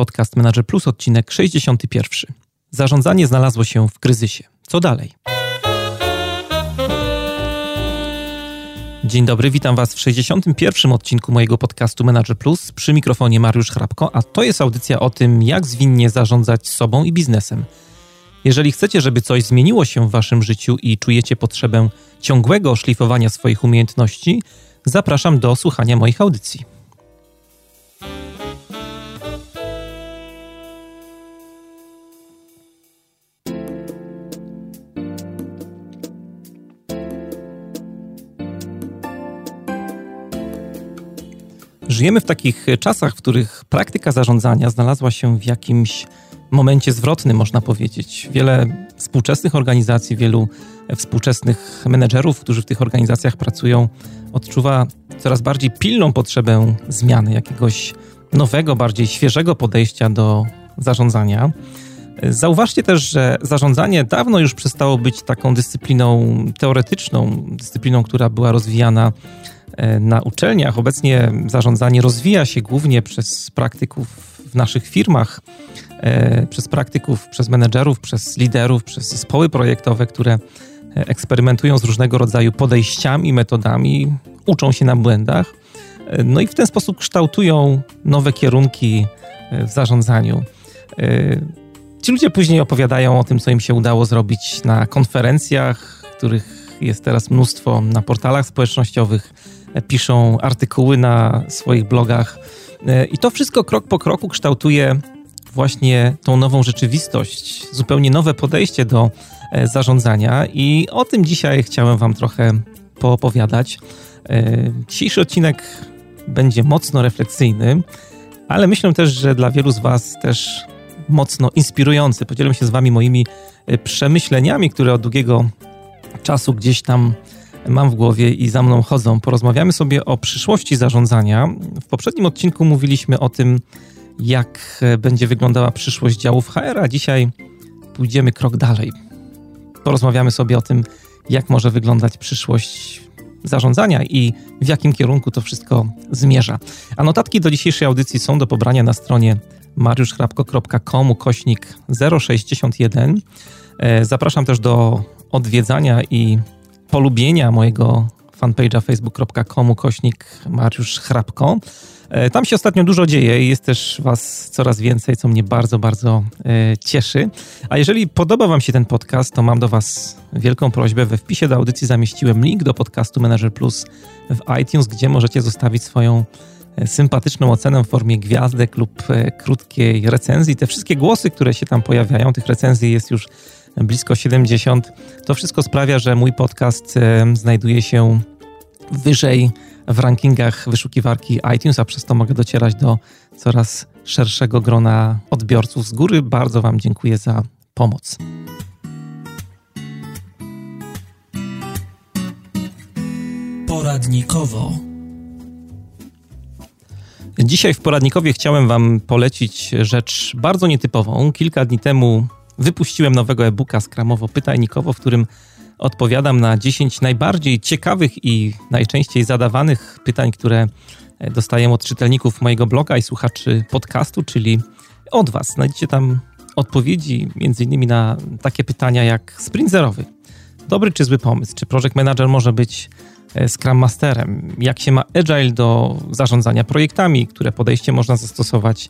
podcast Manager Plus, odcinek 61. Zarządzanie znalazło się w kryzysie. Co dalej? Dzień dobry, witam Was w 61. odcinku mojego podcastu Manager Plus. Przy mikrofonie Mariusz Hrabko, a to jest audycja o tym, jak zwinnie zarządzać sobą i biznesem. Jeżeli chcecie, żeby coś zmieniło się w Waszym życiu i czujecie potrzebę ciągłego szlifowania swoich umiejętności, zapraszam do słuchania moich audycji. Żyjemy w takich czasach, w których praktyka zarządzania znalazła się w jakimś momencie zwrotnym, można powiedzieć. Wiele współczesnych organizacji, wielu współczesnych menedżerów, którzy w tych organizacjach pracują, odczuwa coraz bardziej pilną potrzebę zmiany, jakiegoś nowego, bardziej świeżego podejścia do zarządzania. Zauważcie też, że zarządzanie dawno już przestało być taką dyscypliną teoretyczną, dyscypliną, która była rozwijana na uczelniach. Obecnie zarządzanie rozwija się głównie przez praktyków w naszych firmach, e, przez praktyków, przez menedżerów, przez liderów, przez zespoły projektowe, które e, eksperymentują z różnego rodzaju podejściami, metodami, uczą się na błędach. No i w ten sposób kształtują nowe kierunki w zarządzaniu. Ci ludzie później opowiadają o tym, co im się udało zrobić na konferencjach, których jest teraz mnóstwo na portalach społecznościowych, piszą artykuły na swoich blogach. I to wszystko krok po kroku kształtuje właśnie tą nową rzeczywistość, zupełnie nowe podejście do e, zarządzania, i o tym dzisiaj chciałem Wam trochę poopowiadać. E, dzisiejszy odcinek będzie mocno refleksyjny, ale myślę też, że dla wielu z Was też mocno inspirujący. Podzielę się z Wami moimi e, przemyśleniami, które od długiego czasu gdzieś tam mam w głowie i za mną chodzą. Porozmawiamy sobie o przyszłości zarządzania. W poprzednim odcinku mówiliśmy o tym, jak e, będzie wyglądała przyszłość działów HR, a dzisiaj pójdziemy krok dalej. Porozmawiamy sobie o tym, jak może wyglądać przyszłość zarządzania i w jakim kierunku to wszystko zmierza. A notatki do dzisiejszej audycji są do pobrania na stronie mariuszchrapko.com kośnik 061. E, zapraszam też do odwiedzania i polubienia mojego fanpage'a facebook.com kośnik Mariusz Chrapko. E, tam się ostatnio dużo dzieje i jest też Was coraz więcej, co mnie bardzo, bardzo e, cieszy. A jeżeli podoba Wam się ten podcast, to mam do Was wielką prośbę. We wpisie do audycji zamieściłem link do podcastu Manager Plus w iTunes, gdzie możecie zostawić swoją sympatyczną ocenę w formie gwiazdek lub e, krótkiej recenzji. Te wszystkie głosy, które się tam pojawiają, tych recenzji jest już blisko 70. To wszystko sprawia, że mój podcast znajduje się wyżej w rankingach wyszukiwarki iTunes, a przez to mogę docierać do coraz szerszego grona odbiorców. Z góry bardzo Wam dziękuję za pomoc. Poradnikowo. Dzisiaj w poradnikowie chciałem Wam polecić rzecz bardzo nietypową. Kilka dni temu wypuściłem nowego e-booka skramowo-pytajnikowo, w którym odpowiadam na 10 najbardziej ciekawych i najczęściej zadawanych pytań, które dostaję od czytelników mojego bloga i słuchaczy podcastu, czyli od Was. Znajdziecie tam odpowiedzi między innymi na takie pytania jak sprint zerowy. Dobry czy zły pomysł? Czy project manager może być E, Scrum Masterem, jak się ma Agile do zarządzania projektami, które podejście można zastosować,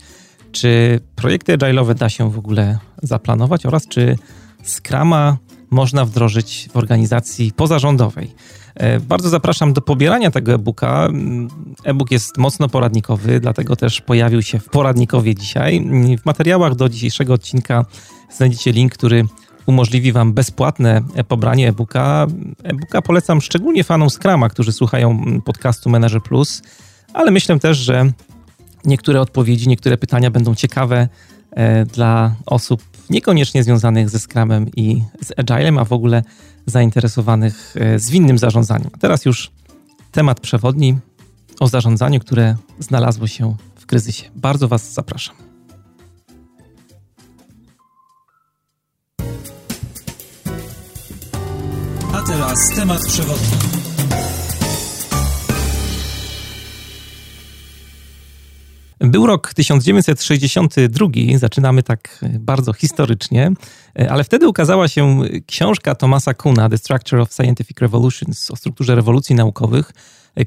czy projekty agile'owe da się w ogóle zaplanować oraz czy Scrama można wdrożyć w organizacji pozarządowej. E, bardzo zapraszam do pobierania tego e-booka. E-book jest mocno poradnikowy, dlatego też pojawił się w poradnikowie dzisiaj. W materiałach do dzisiejszego odcinka znajdziecie link, który umożliwi Wam bezpłatne pobranie e-booka. E-booka polecam szczególnie fanom Scrama, którzy słuchają podcastu Manager Plus, ale myślę też, że niektóre odpowiedzi, niektóre pytania będą ciekawe e, dla osób niekoniecznie związanych ze Scrumem i z Agilem, a w ogóle zainteresowanych e, zwinnym zarządzaniem. A teraz już temat przewodni o zarządzaniu, które znalazło się w kryzysie. Bardzo Was zapraszam. A teraz temat przewodni. Był rok 1962, zaczynamy tak bardzo historycznie, ale wtedy ukazała się książka Thomasa Kuna, The Structure of Scientific Revolutions, o strukturze rewolucji naukowych.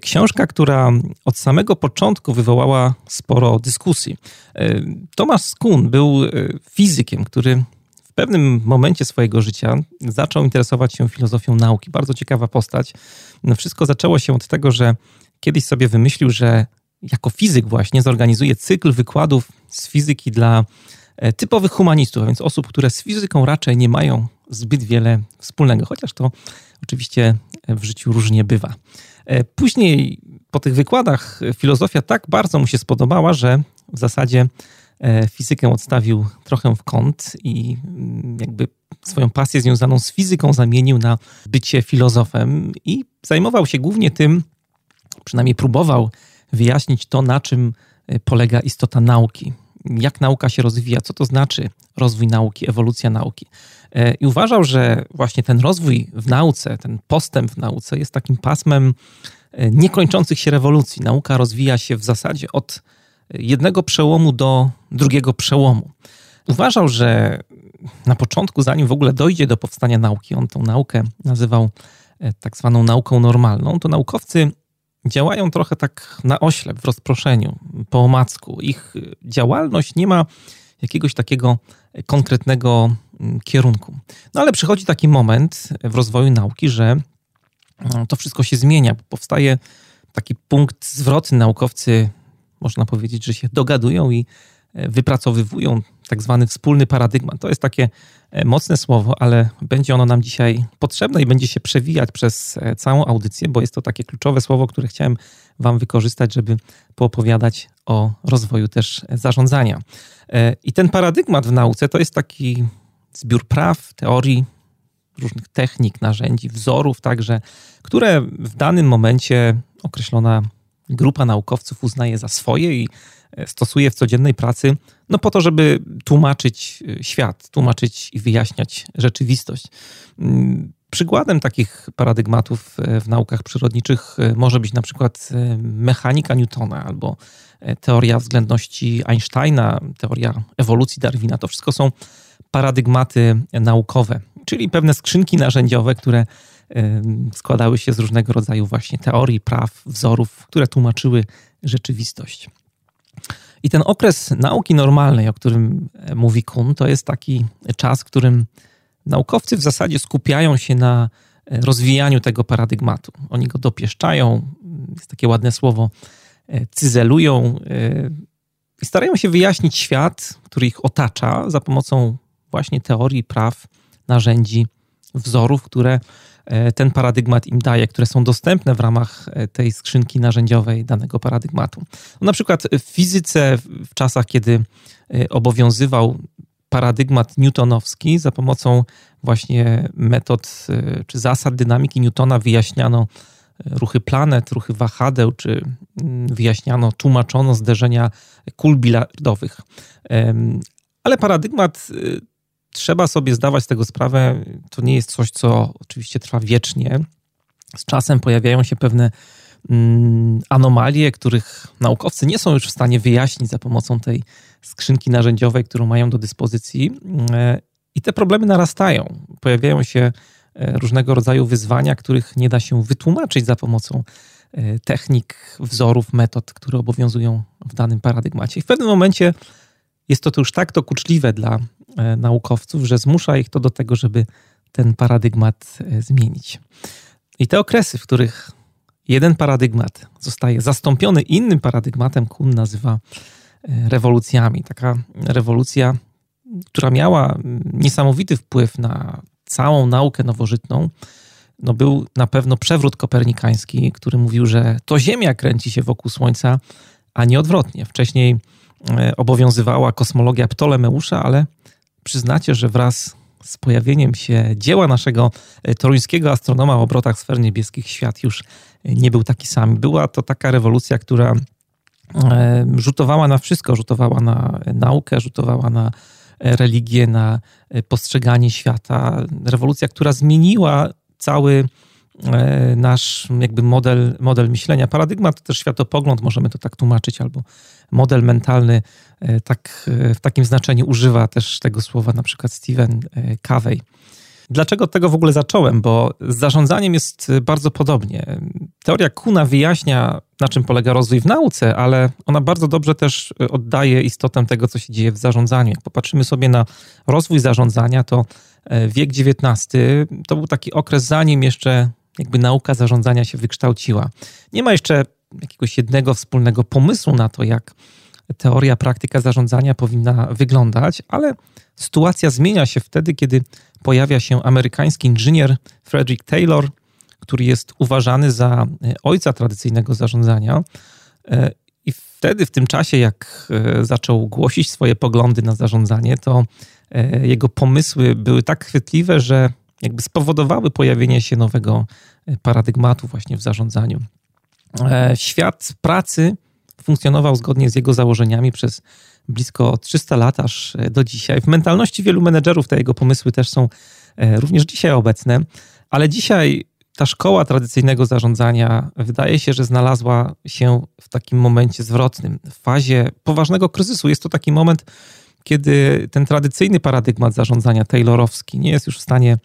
Książka, która od samego początku wywołała sporo dyskusji. Thomas Kuhn był fizykiem, który w pewnym momencie swojego życia zaczął interesować się filozofią nauki. Bardzo ciekawa postać. No wszystko zaczęło się od tego, że kiedyś sobie wymyślił, że jako fizyk właśnie zorganizuje cykl wykładów z fizyki dla e, typowych humanistów, a więc osób, które z fizyką raczej nie mają zbyt wiele wspólnego, chociaż to oczywiście w życiu różnie bywa. E, później po tych wykładach filozofia tak bardzo mu się spodobała, że w zasadzie e, fizykę odstawił trochę w kąt i mm, jakby swoją pasję związaną z fizyką zamienił na bycie filozofem i zajmował się głównie tym, przynajmniej próbował wyjaśnić to, na czym e, polega istota nauki. Jak nauka się rozwija, co to znaczy rozwój nauki, ewolucja nauki. E, I uważał, że właśnie ten rozwój w nauce, ten postęp w nauce jest takim pasmem e, niekończących się rewolucji. Nauka rozwija się w zasadzie od jednego przełomu do drugiego przełomu. Uważał, że na początku, zanim w ogóle dojdzie do powstania nauki, on tą naukę nazywał tak zwaną nauką normalną, to naukowcy działają trochę tak na oślep, w rozproszeniu, po omacku. Ich działalność nie ma jakiegoś takiego konkretnego mm, kierunku. No ale przychodzi taki moment w rozwoju nauki, że mm, to wszystko się zmienia, powstaje taki punkt zwrotny. Naukowcy, można powiedzieć, że się dogadują i e, wypracowywują tak zwany wspólny paradygmat. To jest takie mocne słowo, ale będzie ono nam dzisiaj potrzebne i będzie się przewijać przez e, całą audycję, bo jest to takie kluczowe słowo, które chciałem Wam wykorzystać, żeby poopowiadać o rozwoju też zarządzania. E, I ten paradygmat w nauce to jest taki zbiór praw, teorii, różnych technik, narzędzi, wzorów także, które w danym momencie określona grupa naukowców uznaje za swoje i stosuje w codziennej pracy, no po to, żeby tłumaczyć e, świat, tłumaczyć i wyjaśniać rzeczywistość. Mm, przykładem takich paradygmatów e, w naukach przyrodniczych e, może być na przykład mechanika Newtona albo teoria względności Einsteina, teoria ewolucji Darwina. To wszystko są paradygmaty naukowe, czyli pewne skrzynki narzędziowe, które składały się z różnego rodzaju właśnie teorii, praw, wzorów, które tłumaczyły rzeczywistość. I ten okres nauki normalnej, o którym e, mówi Kuhn, to jest taki czas, w którym naukowcy w zasadzie skupiają się na e, rozwijaniu tego paradygmatu. Oni go dopieszczają, jest takie ładne słowo, e, cyzelują i starają się wyjaśnić świat, który ich otacza za pomocą właśnie teorii, praw, narzędzi, wzorów, które ten paradygmat im daje, które są dostępne w ramach e, tej skrzynki narzędziowej danego paradygmatu. No, na przykład w fizyce, w czasach, kiedy e, obowiązywał paradygmat newtonowski, za pomocą właśnie metod czy zasad dynamiki Newtona wyjaśniano ruchy planet, ruchy wahadeł, czy mm, wyjaśniano, tłumaczono zderzenia kul bilardowych. Ale paradygmat trzeba sobie zdawać z tego sprawę. To nie jest coś, co oczywiście trwa wiecznie. Z czasem pojawiają się pewne mm, anomalie, których naukowcy nie są już w stanie wyjaśnić za pomocą tej skrzynki narzędziowej, którą mają do dyspozycji. E, I te problemy narastają. Pojawiają się e, różnego rodzaju wyzwania, których nie da się wytłumaczyć za pomocą e, technik, wzorów, metod, które obowiązują w danym paradygmacie. I w pewnym momencie jest to już tak dokuczliwe dla E, naukowców, że zmusza ich to do tego, żeby ten paradygmat e, zmienić. I te okresy, w których jeden paradygmat zostaje zastąpiony innym paradygmatem, Kuhn nazywa e, rewolucjami. Taka rewolucja, która miała niesamowity wpływ na całą naukę nowożytną, no był na pewno przewrót kopernikański, który mówił, że to Ziemia kręci się wokół Słońca, a nie odwrotnie. Wcześniej obowiązywała kosmologia Ptolemeusza, ale przyznacie, że wraz z pojawieniem się dzieła naszego e, toruńskiego astronoma o obrotach sfer niebieskich świat już e, nie był taki sam. Była to taka rewolucja, która e, rzutowała na wszystko, rzutowała na naukę, rzutowała na religię, na postrzeganie świata. Rewolucja, która zmieniła cały e, nasz jakby model, model myślenia. Paradygmat to też światopogląd, możemy to tak tłumaczyć, albo model mentalny, e, tak, w takim znaczeniu używa też tego słowa na przykład Stephen Covey. Dlaczego tego w ogóle zacząłem? Bo z zarządzaniem jest bardzo podobnie. Teoria Kuna wyjaśnia, na czym polega rozwój w nauce, ale ona bardzo dobrze też oddaje istotę tego, co się dzieje w zarządzaniu. Jak popatrzymy sobie na rozwój zarządzania, to e, wiek XIX to był taki okres, zanim jeszcze jakby nauka zarządzania się wykształciła. Nie ma jeszcze jakiegoś jednego wspólnego pomysłu na to, jak teoria, praktyka zarządzania powinna wyglądać, ale sytuacja zmienia się wtedy, kiedy pojawia się amerykański inżynier Frederick Taylor, który jest uważany za e, ojca tradycyjnego zarządzania. E, I wtedy, w tym czasie, jak e, zaczął głosić swoje poglądy na zarządzanie, to jego pomysły były tak chwytliwe, że jakby spowodowały pojawienie się nowego paradygmatu właśnie w zarządzaniu. Świat pracy funkcjonował zgodnie z jego założeniami przez blisko 300 lat aż do dzisiaj. W mentalności wielu menedżerów te jego pomysły też są e, również dzisiaj obecne, ale dzisiaj ta szkoła tradycyjnego zarządzania wydaje się, że znalazła się w takim momencie zwrotnym, w fazie poważnego kryzysu. Jest to taki moment, kiedy ten tradycyjny paradygmat zarządzania taylorowski nie jest już w stanie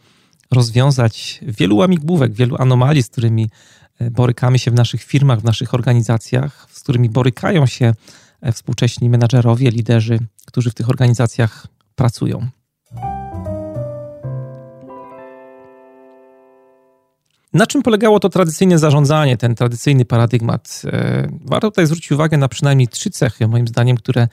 rozwiązać wielu łamigłówek, wielu anomalii, z którymi e, borykamy się w naszych firmach, w naszych organizacjach, z którymi borykają się E, współcześni menadżerowie, liderzy, którzy w tych organizacjach pracują. Na czym polegało to tradycyjne zarządzanie, ten tradycyjny paradygmat? E, warto tutaj zwrócić uwagę na przynajmniej trzy cechy, moim zdaniem, które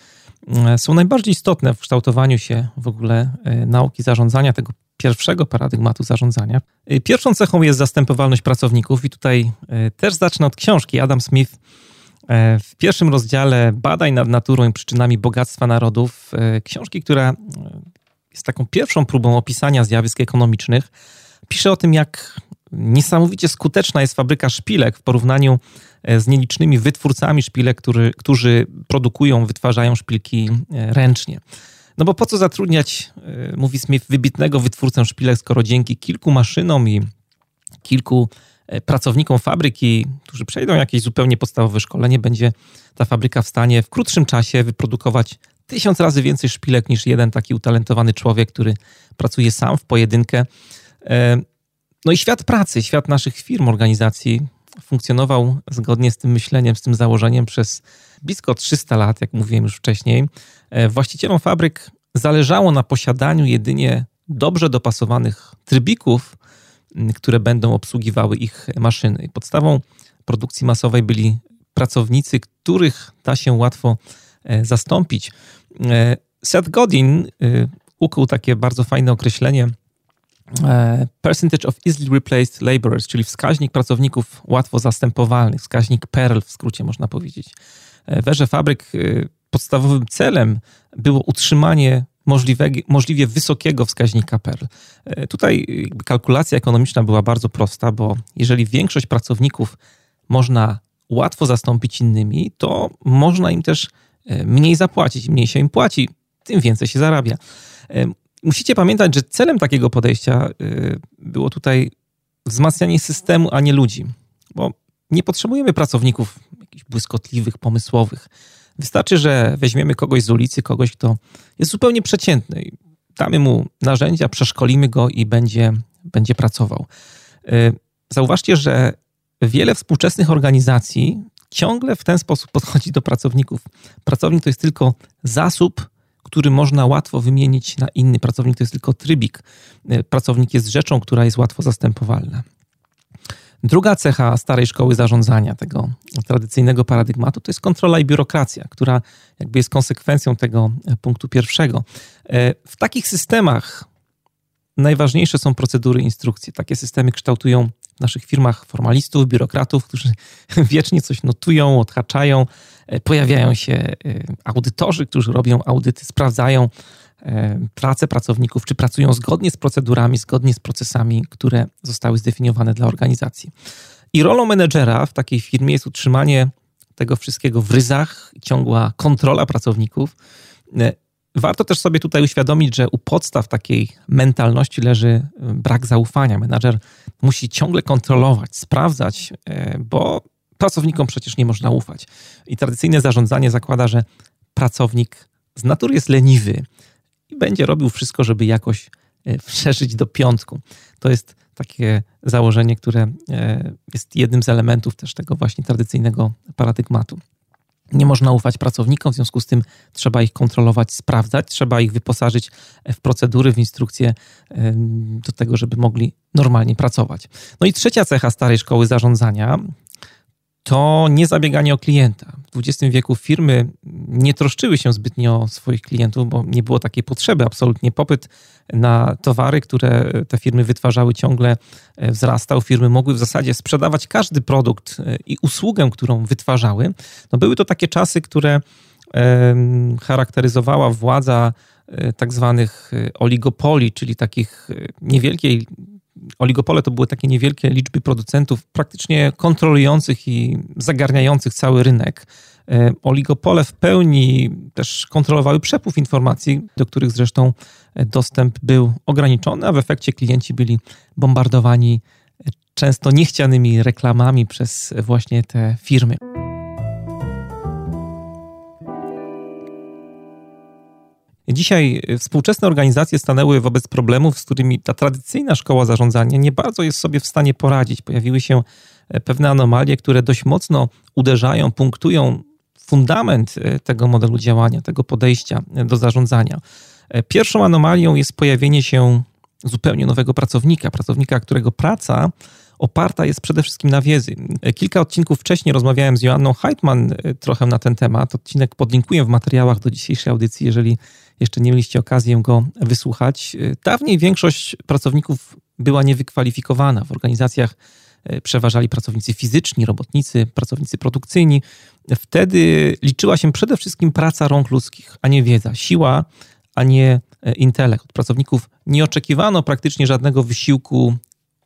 e, są najbardziej istotne w kształtowaniu się w ogóle nauki zarządzania, tego pierwszego paradygmatu zarządzania. Pierwszą cechą jest zastępowalność pracowników, i tutaj też zacznę od książki. Adam Smith E, w pierwszym rozdziale Badań nad naturą i przyczynami bogactwa narodów, książki, która jest taką pierwszą próbą opisania zjawisk ekonomicznych, pisze o tym, jak niesamowicie skuteczna jest fabryka szpilek w porównaniu z nielicznymi wytwórcami szpilek, który, którzy produkują, wytwarzają szpilki ręcznie. No bo po co zatrudniać, mówi Smith, wybitnego wytwórcę szpilek, skoro dzięki kilku maszynom i kilku E, pracownikom fabryki, którzy przejdą jakieś zupełnie podstawowe szkolenie, będzie ta fabryka w stanie w krótszym czasie wyprodukować tysiąc razy więcej szpilek niż jeden taki utalentowany człowiek, który pracuje sam w pojedynkę. E, no i świat pracy, świat naszych firm, organizacji funkcjonował zgodnie z tym myśleniem, z tym założeniem przez blisko 300 lat, jak mówiłem już wcześniej. E, właścicielom fabryk zależało na posiadaniu jedynie dobrze dopasowanych trybików, które będą obsługiwały ich maszyny. Podstawą produkcji masowej byli pracownicy, których da się łatwo e, zastąpić. E, Seth Godin ukuł takie bardzo fajne określenie percentage of easily replaced laborers, czyli wskaźnik pracowników łatwo zastępowalnych, wskaźnik PERL w skrócie można powiedzieć. W erze fabryk podstawowym celem było utrzymanie możliwe, możliwie wysokiego wskaźnika PERL. E, tutaj kalkulacja ekonomiczna była bardzo prosta, bo jeżeli większość pracowników można łatwo zastąpić innymi, to można im też e, mniej zapłacić. Im mniej się im płaci, tym więcej się zarabia. E, musicie pamiętać, że celem takiego podejścia było tutaj wzmacnianie systemu, a nie ludzi, bo nie potrzebujemy pracowników błyskotliwych, pomysłowych. Wystarczy, że weźmiemy kogoś z ulicy, kogoś, kto jest zupełnie przeciętny. Damy mu narzędzia, przeszkolimy go i będzie, będzie pracował. Y, zauważcie, że wiele współczesnych organizacji ciągle w ten sposób podchodzi do pracowników. Pracownik to jest tylko zasób, który można łatwo wymienić na inny. Pracownik to jest tylko trybik. Y, pracownik jest rzeczą, która jest łatwo zastępowalna. Druga cecha starej szkoły zarządzania, tego tradycyjnego paradygmatu, to jest kontrola i biurokracja, która jakby jest konsekwencją tego e, punktu pierwszego. E, w takich systemach najważniejsze są procedury, instrukcje. Takie systemy kształtują w naszych firmach formalistów, biurokratów, którzy wiecznie coś notują, odhaczają. E, pojawiają się audytorzy, którzy robią audyty, sprawdzają pracę pracowników, czy pracują zgodnie z procedurami, zgodnie z procesami, które zostały zdefiniowane dla organizacji. I rolą menedżera w takiej firmie jest utrzymanie tego wszystkiego w ryzach, ciągła kontrola pracowników. E, warto też sobie tutaj uświadomić, że u podstaw takiej mentalności leży brak zaufania. Menadżer musi ciągle kontrolować, sprawdzać, bo pracownikom przecież nie można ufać. I tradycyjne zarządzanie zakłada, że pracownik z natury jest leniwy będzie robił wszystko, żeby jakoś przeżyć do piątku. To jest takie założenie, które e, jest jednym z elementów też tego właśnie tradycyjnego paradygmatu. Nie można ufać pracownikom, w związku z tym trzeba ich kontrolować, sprawdzać, trzeba ich wyposażyć w procedury, w instrukcje do tego, żeby mogli normalnie pracować. No i trzecia cecha starej szkoły zarządzania to nie zabieganie o klienta. W XX wieku firmy nie troszczyły się zbytnio o swoich klientów, bo nie było takiej potrzeby. Absolutnie popyt na towary, które te firmy wytwarzały, ciągle e, wzrastał. Firmy mogły w zasadzie sprzedawać każdy produkt e, i usługę, którą wytwarzały. No były to takie czasy, które charakteryzowała władza e, tak zwanych oligopoli, czyli takich niewielkiej oligopole to były takie niewielkie liczby producentów, praktycznie kontrolujących i zagarniających cały rynek. E, oligopole w pełni też kontrolowały przepływ informacji, do których zresztą dostęp był ograniczony, a w efekcie klienci byli bombardowani często niechcianymi reklamami przez właśnie te firmy. Dzisiaj współczesne organizacje stanęły wobec problemów, z którymi ta tradycyjna szkoła zarządzania nie bardzo jest sobie w stanie poradzić. Pojawiły się e, pewne anomalie, które dość mocno uderzają, punktują fundament e, tego modelu działania, tego podejścia e, do zarządzania. Pierwszą anomalią jest pojawienie się zupełnie nowego pracownika, pracownika, którego praca oparta jest przede wszystkim na wiedzy. Kilka odcinków wcześniej rozmawiałem z Joanną Heitman trochę na ten temat. Odcinek podlinkuję w materiałach do dzisiejszej audycji, jeżeli jeszcze nie mieliście okazji go wysłuchać. Dawniej większość pracowników była niewykwalifikowana. W organizacjach e, przeważali pracownicy fizyczni, robotnicy, pracownicy produkcyjni. Wtedy liczyła się przede wszystkim praca rąk ludzkich, a nie wiedza, siła, a nie e, intelekt. Od pracowników nie oczekiwano praktycznie żadnego wysiłku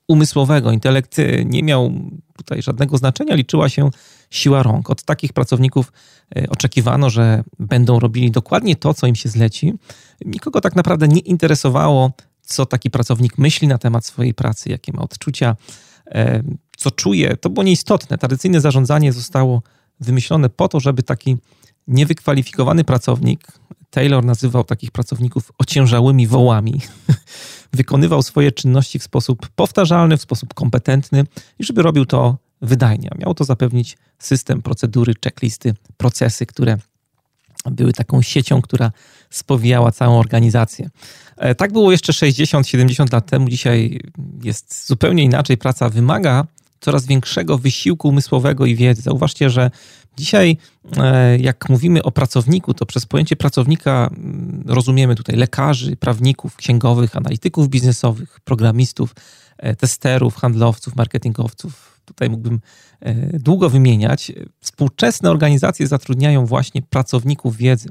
umysłowego. Intelekt nie miał tutaj żadnego znaczenia, liczyła się siła rąk. Od takich pracowników e, oczekiwano, że będą robili dokładnie to, co im się zleci. Nikogo tak naprawdę nie interesowało, co taki pracownik myśli na temat swojej pracy, jakie ma odczucia, e, co czuje. To było nieistotne. Tradycyjne zarządzanie zostało wymyślone po to, żeby taki niewykwalifikowany pracownik, Taylor nazywał takich pracowników ociężałymi wołami, wykonywał swoje czynności w sposób powtarzalny, w sposób kompetentny i żeby robił to wydajnie. Miało to zapewnić system, procedury, checklisty, procesy, które były taką siecią, która spowijała całą organizację. E, tak było jeszcze 60-70 lat temu. Dzisiaj jest zupełnie inaczej. Praca wymaga coraz większego wysiłku umysłowego i wiedzy. Zauważcie, że dzisiaj, e, jak mówimy o pracowniku, to przez pojęcie pracownika mm, rozumiemy tutaj lekarzy, prawników, księgowych, analityków biznesowych, programistów, e, testerów, handlowców, marketingowców. Tutaj mógłbym e, długo wymieniać. Współczesne organizacje zatrudniają właśnie pracowników wiedzy,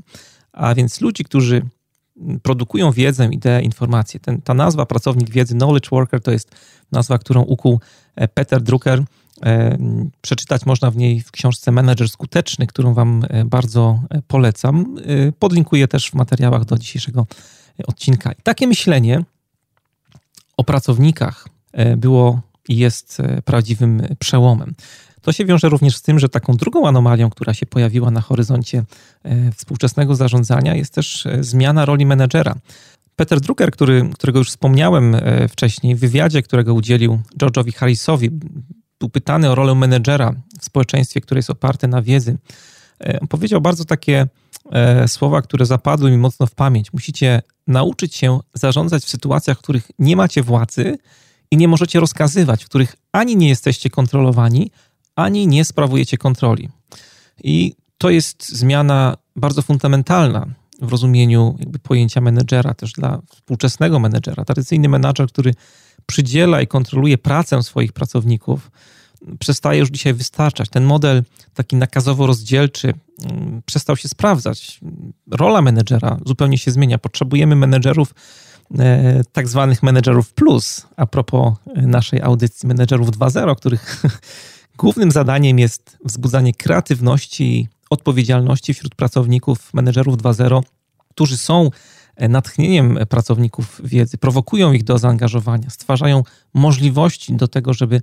a więc ludzi, którzy produkują wiedzę, ideę, informacje. Ten, ta nazwa pracownik wiedzy, knowledge worker, to jest nazwa, którą ukuł e, Peter Drucker. E, przeczytać można w niej w książce Manager Skuteczny, którą Wam bardzo polecam. Podlinkuję też w materiałach do dzisiejszego odcinka. I takie myślenie o pracownikach było jest prawdziwym przełomem. To się wiąże również z tym, że taką drugą anomalią, która się pojawiła na horyzoncie e, współczesnego zarządzania, jest też e, zmiana roli menedżera. Peter Drucker, który, którego już wspomniałem e, wcześniej, w wywiadzie, którego udzielił George'owi Harrisowi, był pytany o rolę menedżera w społeczeństwie, które jest oparte na wiedzy. powiedział bardzo takie słowa, które zapadły mi mocno w pamięć. Musicie nauczyć się zarządzać w sytuacjach, w których nie macie władzy i nie możecie rozkazywać, w których ani nie jesteście kontrolowani, ani nie sprawujecie kontroli. I to jest zmiana bardzo fundamentalna w rozumieniu jakby pojęcia menedżera, też dla współczesnego menedżera. Tradycyjny menedżer, który przydziela i kontroluje pracę swoich pracowników, przestaje już dzisiaj wystarczać. Ten model taki nakazowo-rozdzielczy mm, przestał się sprawdzać. Rola menedżera zupełnie się zmienia. Potrzebujemy menedżerów, tak zwanych menedżerów plus, a propos naszej audycji, menedżerów 2.0, których Głównym zadaniem jest wzbudzanie kreatywności i odpowiedzialności wśród pracowników, menedżerów 2.0, którzy są natchnieniem pracowników wiedzy, prowokują ich do zaangażowania, stwarzają możliwości do tego, żeby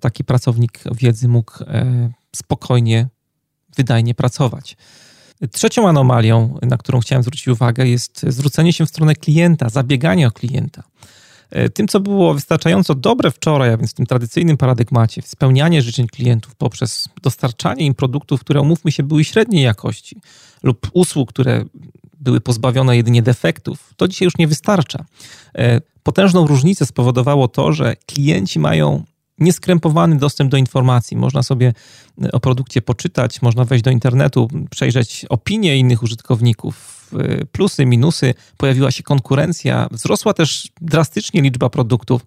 taki pracownik wiedzy mógł e, spokojnie, wydajnie pracować. Trzecią anomalią, na którą chciałem zwrócić uwagę, jest zwrócenie się w stronę klienta, zabieganie o klienta. E, tym, co było wystarczająco dobre wczoraj, a więc w tym tradycyjnym paradygmacie, spełnianie życzeń klientów poprzez dostarczanie im produktów, które, umówmy się, były średniej jakości, lub usług, które były pozbawione jedynie defektów, to dzisiaj już nie wystarcza. E, potężną różnicę spowodowało to, że klienci mają nieskrępowany dostęp do informacji. Można sobie o produkcie poczytać, można wejść do internetu, przejrzeć opinie innych użytkowników, y, plusy, minusy. Pojawiła się konkurencja, wzrosła też drastycznie liczba produktów.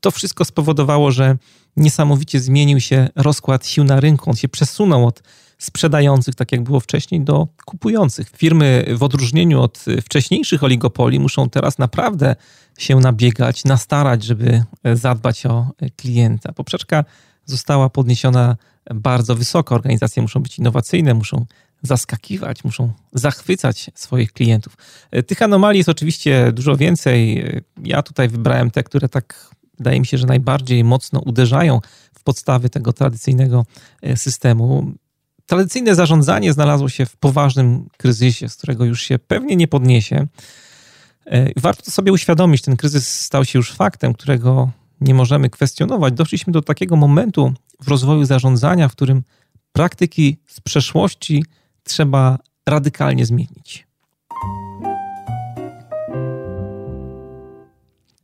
To wszystko spowodowało, że niesamowicie zmienił się rozkład sił na rynku. On się przesunął od sprzedających, tak jak było wcześniej, do kupujących. Firmy w odróżnieniu od wcześniejszych oligopoli muszą teraz naprawdę się nabiegać, nastarać, żeby zadbać o klienta. Poprzeczka została podniesiona bardzo wysoko. Organizacje muszą być innowacyjne, muszą zaskakiwać, muszą zachwycać swoich klientów. Tych anomalii jest oczywiście dużo więcej. Ja tutaj wybrałem te, które tak wydaje mi się, że najbardziej mocno uderzają w podstawy tego tradycyjnego systemu. Tradycyjne zarządzanie znalazło się w poważnym kryzysie, z którego już się pewnie nie podniesie. E, warto sobie uświadomić, ten kryzys stał się już faktem, którego nie możemy kwestionować. Doszliśmy do takiego momentu w rozwoju zarządzania, w którym praktyki z przeszłości trzeba radykalnie zmienić.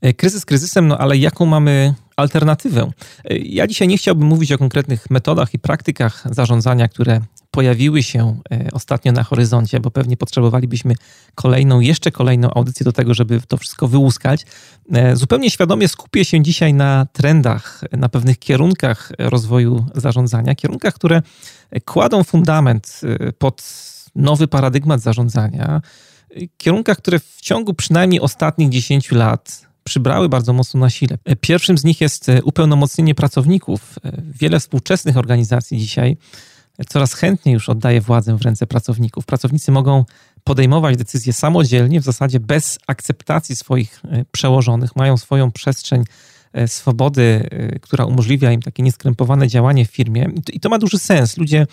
E, kryzys kryzysem, no ale jaką mamy alternatywę? E, ja dzisiaj nie chciałbym mówić o konkretnych metodach i praktykach zarządzania, które pojawiły się e, ostatnio na horyzoncie, bo pewnie potrzebowalibyśmy kolejną, jeszcze kolejną audycję do tego, żeby to wszystko wyłuskać. Zupełnie świadomie skupię się dzisiaj na trendach, na pewnych kierunkach rozwoju zarządzania, kierunkach, które kładą fundament pod nowy paradygmat zarządzania, kierunkach, które w ciągu przynajmniej ostatnich 10 lat przybrały bardzo mocno na sile. Pierwszym z nich jest e, upełnomocnienie pracowników. E, wiele współczesnych organizacji dzisiaj coraz chętniej już oddaje władzę w ręce pracowników. Pracownicy mogą podejmować decyzje samodzielnie, w zasadzie bez akceptacji swoich e, przełożonych, mają swoją przestrzeń swobody, która umożliwia im takie nieskrępowane działanie w firmie. I to ma duży sens. Ludzie,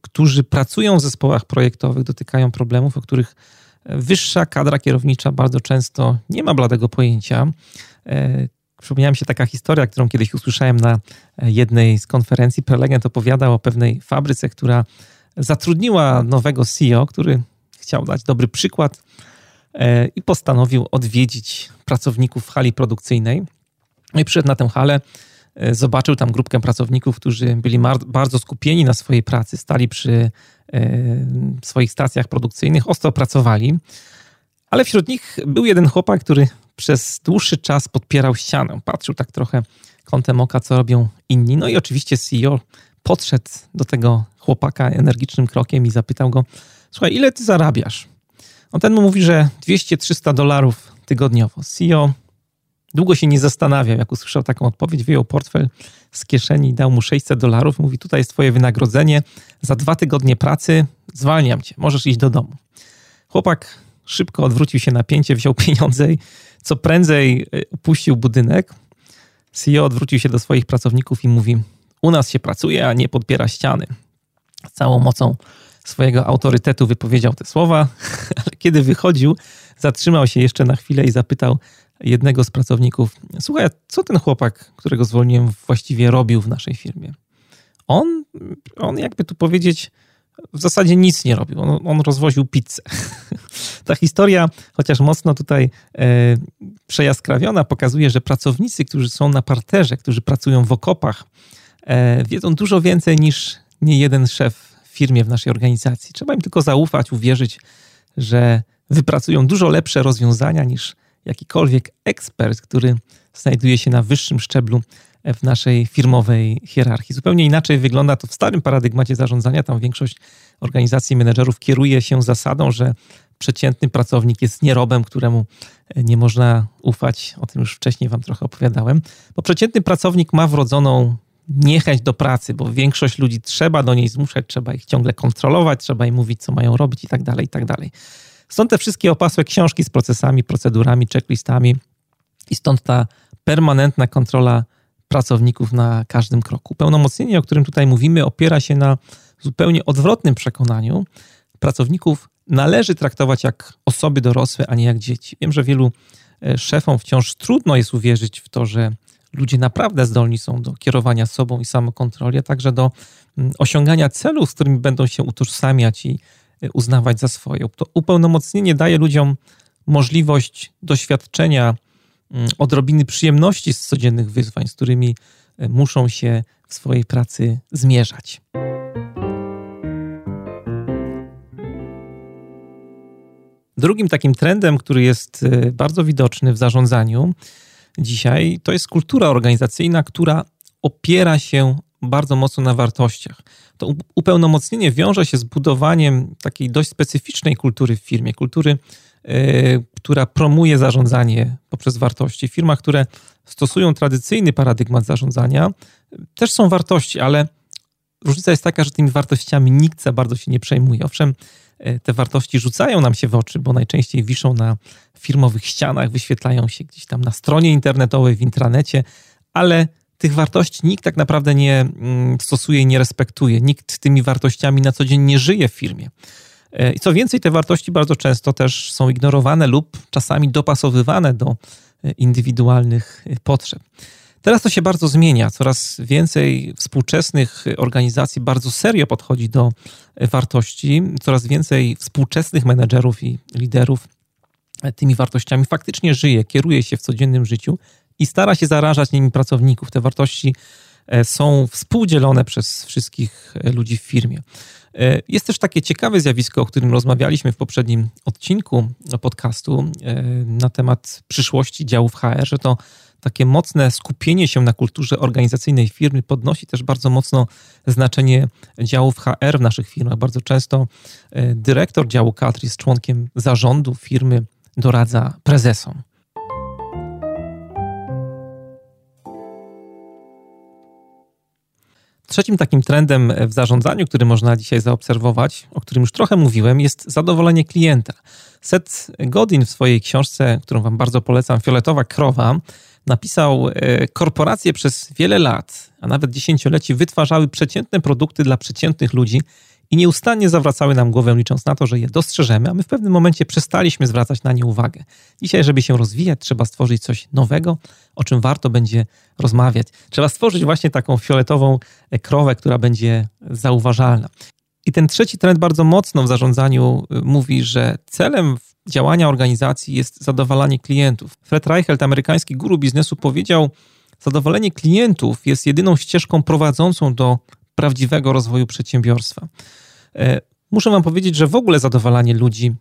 którzy pracują w zespołach projektowych, dotykają problemów, o których Wyższa kadra kierownicza bardzo często nie ma bladego pojęcia. E, przypomniała mi się taka historia, którą kiedyś usłyszałem na jednej z konferencji. Prelegent opowiadał o pewnej fabryce, która zatrudniła nowego CEO, który chciał dać dobry przykład e, i postanowił odwiedzić pracowników w hali produkcyjnej. No i przyszedł na tę halę, e, zobaczył tam grupkę pracowników, którzy byli bardzo skupieni na swojej pracy, stali przy w swoich stacjach produkcyjnych, ostro pracowali, ale wśród nich był jeden chłopak, który przez dłuższy czas podpierał ścianę. Patrzył tak trochę kątem oka, co robią inni. No i oczywiście CEO podszedł do tego chłopaka energicznym krokiem i zapytał go: Słuchaj, ile ty zarabiasz? On ten mu mówi, że 200-300 dolarów tygodniowo. CEO długo się nie zastanawiał, jak usłyszał taką odpowiedź, wyjął portfel z kieszeni i dał mu 600 dolarów. Mówi: Tutaj jest Twoje wynagrodzenie. Za dwa tygodnie pracy zwalniam Cię, możesz iść do domu. Chłopak szybko odwrócił się na pięcie, wziął pieniądze i co prędzej opuścił budynek. CEO odwrócił się do swoich pracowników i mówi: U nas się pracuje, a nie podpiera ściany. Z całą mocą swojego autorytetu wypowiedział te słowa, ale kiedy wychodził, zatrzymał się jeszcze na chwilę i zapytał jednego z pracowników: Słuchaj, co ten chłopak, którego zwolniłem, właściwie robił w naszej firmie? On, on jakby tu powiedzieć, w zasadzie nic nie robił. On, on rozwoził pizzę. Ta historia, chociaż mocno tutaj e, przejaskrawiona, pokazuje, że pracownicy, którzy są na parterze, którzy pracują w okopach, e, wiedzą dużo więcej niż nie jeden szef w firmie, w naszej organizacji. Trzeba im tylko zaufać, uwierzyć, że wypracują dużo lepsze rozwiązania niż jakikolwiek ekspert, który znajduje się na wyższym szczeblu w naszej firmowej hierarchii. Zupełnie inaczej wygląda to w starym paradygmacie zarządzania. Tam większość organizacji menedżerów kieruje się zasadą, że przeciętny pracownik jest nierobem, któremu nie można ufać. O tym już wcześniej Wam trochę opowiadałem. Bo przeciętny pracownik ma wrodzoną niechęć do pracy, bo większość ludzi trzeba do niej zmuszać, trzeba ich ciągle kontrolować, trzeba im mówić, co mają robić i tak dalej, i tak dalej. Stąd te wszystkie opasłe książki z procesami, procedurami, checklistami i stąd ta permanentna kontrola pracowników na każdym kroku. Pełnomocnienie, o którym tutaj mówimy, opiera się na zupełnie odwrotnym przekonaniu. Pracowników należy traktować jak osoby dorosłe, a nie jak dzieci. Wiem, że wielu e, szefom wciąż trudno jest uwierzyć w to, że ludzie naprawdę zdolni są do kierowania sobą i samokontroli, a także do mm, osiągania celów, z którymi będą się utożsamiać i uznawać za swoje. To upełnomocnienie daje ludziom możliwość doświadczenia mm, odrobiny przyjemności z codziennych wyzwań, z którymi e, muszą się w swojej pracy zmierzać. Drugim takim trendem, który jest e, bardzo widoczny w zarządzaniu dzisiaj, to jest kultura organizacyjna, która opiera się bardzo mocno na wartościach. To upełnomocnienie wiąże się z budowaniem takiej dość specyficznej kultury w firmie, kultury, yy, która promuje zarządzanie poprzez wartości. W firmach, które stosują tradycyjny paradygmat zarządzania, też są wartości, ale różnica jest taka, że tymi wartościami nikt za bardzo się nie przejmuje. Owszem, E, te wartości rzucają nam się w oczy, bo najczęściej wiszą na firmowych ścianach, wyświetlają się gdzieś tam na stronie internetowej, w intranecie, ale tych wartości nikt tak naprawdę nie mm, stosuje i nie respektuje. Nikt tymi wartościami na co dzień nie żyje w firmie. E, I co więcej, te wartości bardzo często też są ignorowane lub czasami dopasowywane do e, indywidualnych potrzeb. Teraz to się bardzo zmienia. Coraz więcej współczesnych organizacji bardzo serio podchodzi do wartości. Coraz więcej współczesnych menedżerów i liderów tymi wartościami faktycznie żyje, kieruje się w codziennym życiu i stara się zarażać nimi pracowników. Te wartości e, są współdzielone przez wszystkich ludzi w firmie. E, jest też takie ciekawe zjawisko, o którym rozmawialiśmy w poprzednim odcinku podcastu e, na temat przyszłości działów HR, że to takie mocne skupienie się na kulturze organizacyjnej firmy podnosi też bardzo mocno znaczenie działów HR w naszych firmach. Bardzo często e, dyrektor działu kadr jest członkiem zarządu firmy, doradza prezesom. Trzecim takim trendem w zarządzaniu, który można dzisiaj zaobserwować, o którym już trochę mówiłem, jest zadowolenie klienta. Seth Godin w swojej książce, którą Wam bardzo polecam, Fioletowa Krowa, napisał: e, Korporacje przez wiele lat, a nawet dziesięcioleci, wytwarzały przeciętne produkty dla przeciętnych ludzi i nieustannie zawracały nam głowę, licząc na to, że je dostrzeżemy, a my w pewnym momencie przestaliśmy zwracać na nie uwagę. Dzisiaj, żeby się rozwijać, trzeba stworzyć coś nowego, o czym warto będzie rozmawiać. Trzeba stworzyć właśnie taką fioletową e, krowę, która będzie zauważalna. I ten trzeci trend bardzo mocno w zarządzaniu e, mówi, że celem działania organizacji jest zadowalanie klientów. Fred Reichelt, amerykański guru biznesu, powiedział: Zadowolenie klientów jest jedyną ścieżką prowadzącą do prawdziwego rozwoju przedsiębiorstwa. E, muszę Wam powiedzieć, że w ogóle zadowalanie ludzi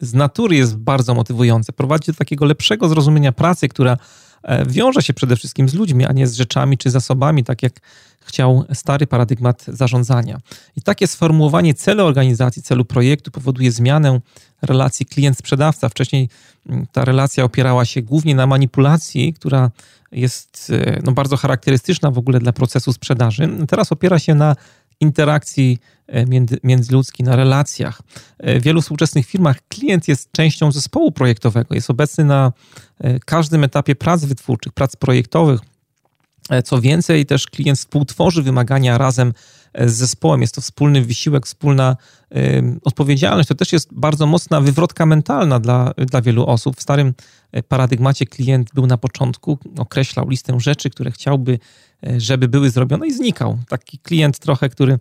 z natury jest bardzo motywujące. Prowadzi do takiego lepszego zrozumienia pracy, która e, wiąże się przede wszystkim z ludźmi, a nie z rzeczami czy zasobami, tak jak chciał stary paradygmat zarządzania. I takie sformułowanie celu organizacji, celu projektu powoduje zmianę relacji klient-sprzedawca. Wcześniej mm, ta relacja opierała się głównie na manipulacji, która jest e, no, bardzo charakterystyczna w ogóle dla procesu sprzedaży. Teraz opiera się na interakcji e, między, międzyludzkiej, na relacjach. E, w wielu współczesnych firmach klient jest częścią zespołu projektowego, jest obecny na każdym etapie prac wytwórczych, prac projektowych, co więcej, też klient współtworzy wymagania razem z zespołem. Jest to wspólny wysiłek, wspólna odpowiedzialność. To też jest bardzo mocna wywrotka mentalna dla, dla wielu osób. W starym paradygmacie klient był na początku, określał listę rzeczy, które chciałby, żeby były zrobione i znikał. Taki klient trochę, który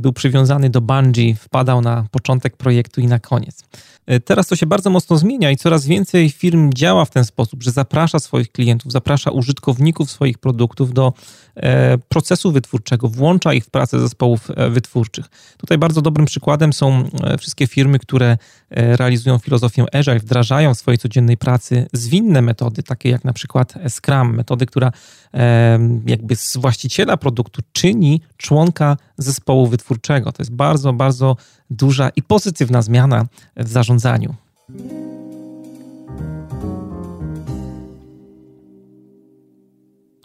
był przywiązany do Bungie, wpadał na początek projektu i na koniec. E, teraz to się bardzo mocno zmienia i coraz więcej firm działa w ten sposób, że zaprasza swoich klientów, zaprasza użytkowników swoich produktów do e, procesu wytwórczego, włącza ich w pracę zespołów e, wytwórczych. Tutaj bardzo dobrym przykładem są wszystkie firmy, które realizują filozofię Agile, wdrażają w swojej codziennej pracy zwinne metody, takie jak na przykład Scrum, metody, która jakby z właściciela produktu czyni członka zespołu wytwórczego. To jest bardzo, bardzo duża i pozytywna zmiana w zarządzaniu.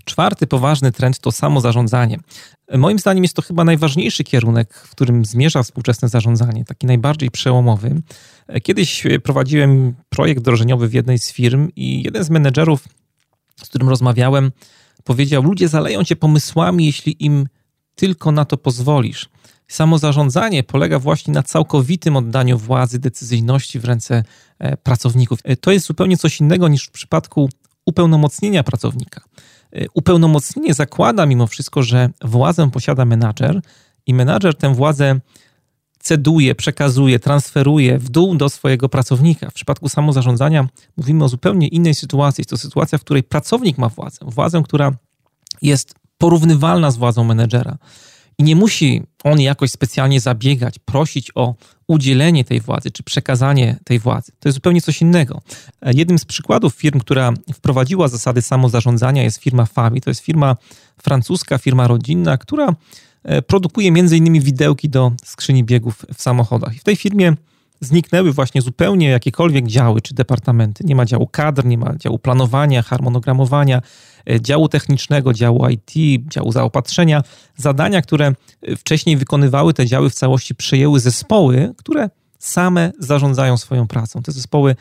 Czwarty poważny trend to samozarządzanie. Moim zdaniem jest to chyba najważniejszy kierunek, w którym zmierza współczesne zarządzanie, taki najbardziej przełomowy. Kiedyś prowadziłem projekt wdrożeniowy w jednej z firm i jeden z menedżerów, z którym rozmawiałem, powiedział: Ludzie zaleją cię pomysłami, jeśli im tylko na to pozwolisz. Samozarządzanie polega właśnie na całkowitym oddaniu władzy, decyzyjności w ręce e, pracowników. E, to jest zupełnie coś innego niż w przypadku upełnomocnienia pracownika. E, upełnomocnienie zakłada mimo wszystko, że władzę posiada menadżer i menadżer tę władzę ceduje, przekazuje, transferuje w dół do swojego pracownika. W przypadku samozarządzania mówimy o zupełnie innej sytuacji. Jest to sytuacja, w której pracownik ma władzę. Władzę, która jest porównywalna z władzą menedżera. I nie musi on jakoś specjalnie zabiegać, prosić o udzielenie tej władzy czy przekazanie tej władzy. To jest zupełnie coś innego. Jednym z przykładów firm, która wprowadziła zasady samozarządzania jest firma Fabi. To jest firma francuska, firma rodzinna, która produkuje między innymi widełki do skrzyni biegów w samochodach. I w tej firmie zniknęły właśnie zupełnie jakiekolwiek działy czy departamenty. Nie ma działu kadr, nie ma działu planowania, harmonogramowania, e, działu technicznego, działu IT, działu zaopatrzenia. Zadania, które e, wcześniej wykonywały te działy w całości, przejęły zespoły, które same zarządzają swoją pracą. Te zespoły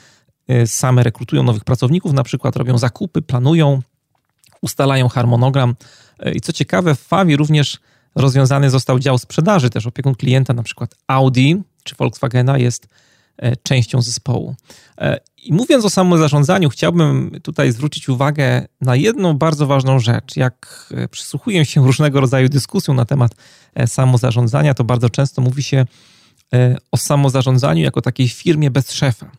e, same rekrutują nowych pracowników, na przykład robią zakupy, planują, ustalają harmonogram. I co ciekawe, w Fawi również rozwiązany został dział sprzedaży, też opiekun klienta, na przykład Audi czy Volkswagena jest e, częścią zespołu. E, I mówiąc o samozarządzaniu, chciałbym tutaj zwrócić uwagę na jedną bardzo ważną rzecz. Jak e, przysłuchuję się różnego rodzaju dyskusjom na temat samozarządzania, to bardzo często mówi się o samozarządzaniu jako takiej firmie bez szefa.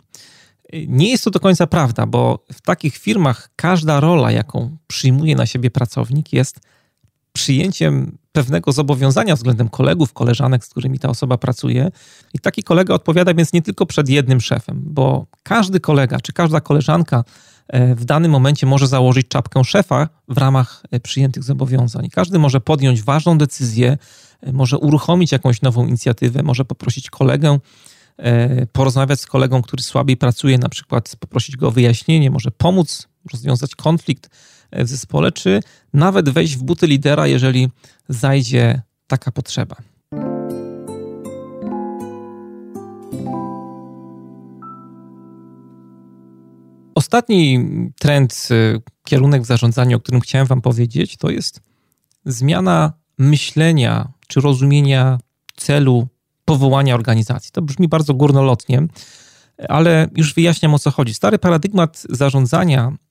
Nie jest to do końca prawda, bo w takich firmach każda rola, jaką przyjmuje na siebie pracownik, jest przyjęciem pewnego zobowiązania względem kolegów, koleżanek, z którymi ta osoba pracuje. I taki kolega odpowiada więc nie tylko przed jednym szefem, bo każdy kolega czy każda koleżanka e, w danym momencie może założyć czapkę szefa w ramach e, przyjętych zobowiązań. Każdy może podjąć ważną decyzję, e, może uruchomić jakąś nową inicjatywę, może poprosić kolegę, porozmawiać z kolegą, który słabiej pracuje, na przykład poprosić go o wyjaśnienie, może pomóc rozwiązać konflikt w zespole, czy nawet wejść w buty lidera, jeżeli zajdzie taka potrzeba. Ostatni trend, y, kierunek w zarządzaniu, o którym chciałem Wam powiedzieć, to jest zmiana myślenia czy rozumienia celu powołania organizacji. To brzmi bardzo górnolotnie, ale już wyjaśniam o co chodzi. Stary paradygmat zarządzania E,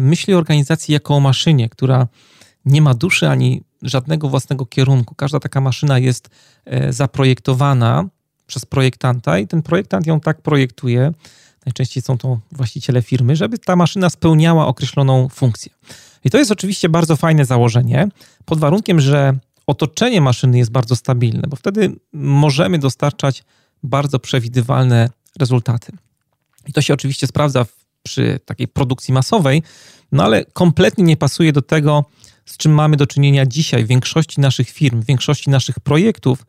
myśli o organizacji jako o maszynie, która nie ma duszy ani żadnego własnego kierunku. Każda taka maszyna jest e, zaprojektowana przez projektanta i ten projektant ją tak projektuje, najczęściej są to właściciele firmy, żeby ta maszyna spełniała określoną funkcję. I to jest oczywiście bardzo fajne założenie, pod warunkiem, że otoczenie maszyny jest bardzo stabilne, bo wtedy możemy dostarczać bardzo przewidywalne rezultaty. I to się oczywiście sprawdza w przy takiej produkcji masowej, no ale kompletnie nie pasuje do tego, z czym mamy do czynienia dzisiaj w większości naszych firm, w większości naszych projektów,